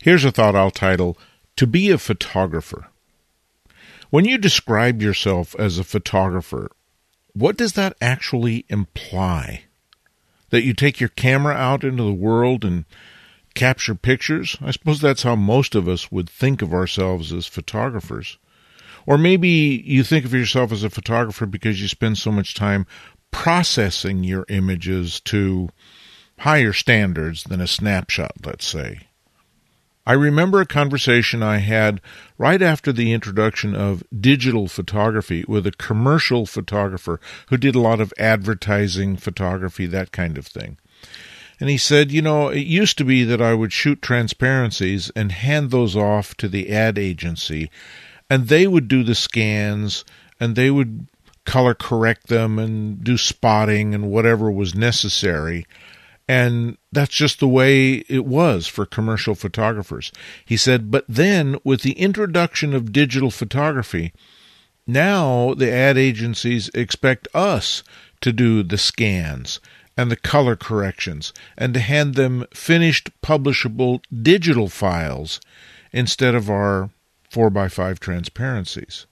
Here's a thought I'll title To Be a Photographer. When you describe yourself as a photographer, what does that actually imply? That you take your camera out into the world and capture pictures? I suppose that's how most of us would think of ourselves as photographers. Or maybe you think of yourself as a photographer because you spend so much time processing your images to higher standards than a snapshot, let's say. I remember a conversation I had right after the introduction of digital photography with a commercial photographer who did a lot of advertising photography, that kind of thing. And he said, You know, it used to be that I would shoot transparencies and hand those off to the ad agency, and they would do the scans and they would color correct them and do spotting and whatever was necessary. And that's just the way it was for commercial photographers. He said, but then with the introduction of digital photography, now the ad agencies expect us to do the scans and the color corrections and to hand them finished publishable digital files instead of our 4x5 transparencies.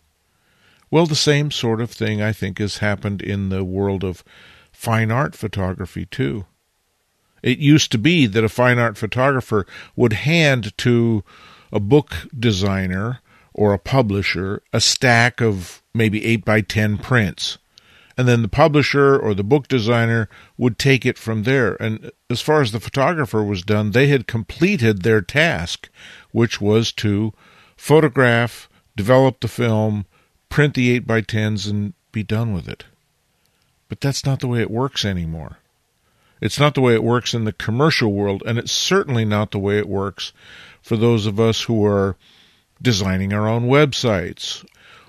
Well, the same sort of thing I think has happened in the world of fine art photography too. It used to be that a fine art photographer would hand to a book designer or a publisher a stack of maybe 8 by 10 prints. And then the publisher or the book designer would take it from there. And as far as the photographer was done, they had completed their task, which was to photograph, develop the film, print the 8 by 10s, and be done with it. But that's not the way it works anymore. It's not the way it works in the commercial world, and it's certainly not the way it works for those of us who are designing our own websites,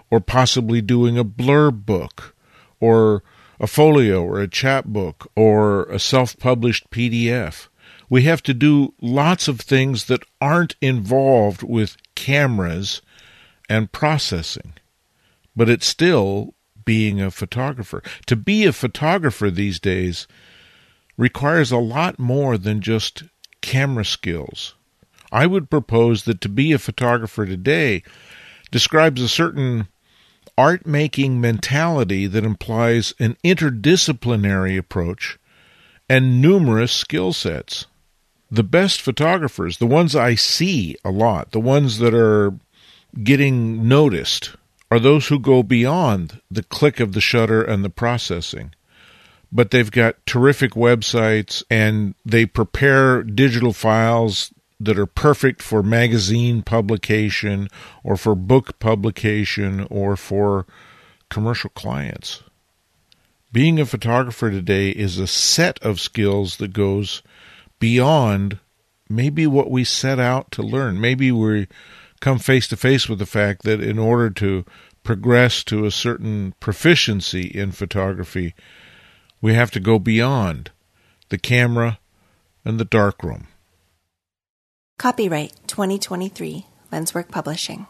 or possibly doing a blurb book, or a folio, or a chapbook, or a self published PDF. We have to do lots of things that aren't involved with cameras and processing. But it's still being a photographer. To be a photographer these days requires a lot more than just camera skills. I would propose that to be a photographer today describes a certain art making mentality that implies an interdisciplinary approach and numerous skill sets. The best photographers, the ones I see a lot, the ones that are getting noticed, are those who go beyond the click of the shutter and the processing but they've got terrific websites and they prepare digital files that are perfect for magazine publication or for book publication or for commercial clients. Being a photographer today is a set of skills that goes beyond maybe what we set out to learn. Maybe we come face to face with the fact that in order to progress to a certain proficiency in photography, we have to go beyond the camera and the darkroom. Copyright 2023 Lenswork Publishing.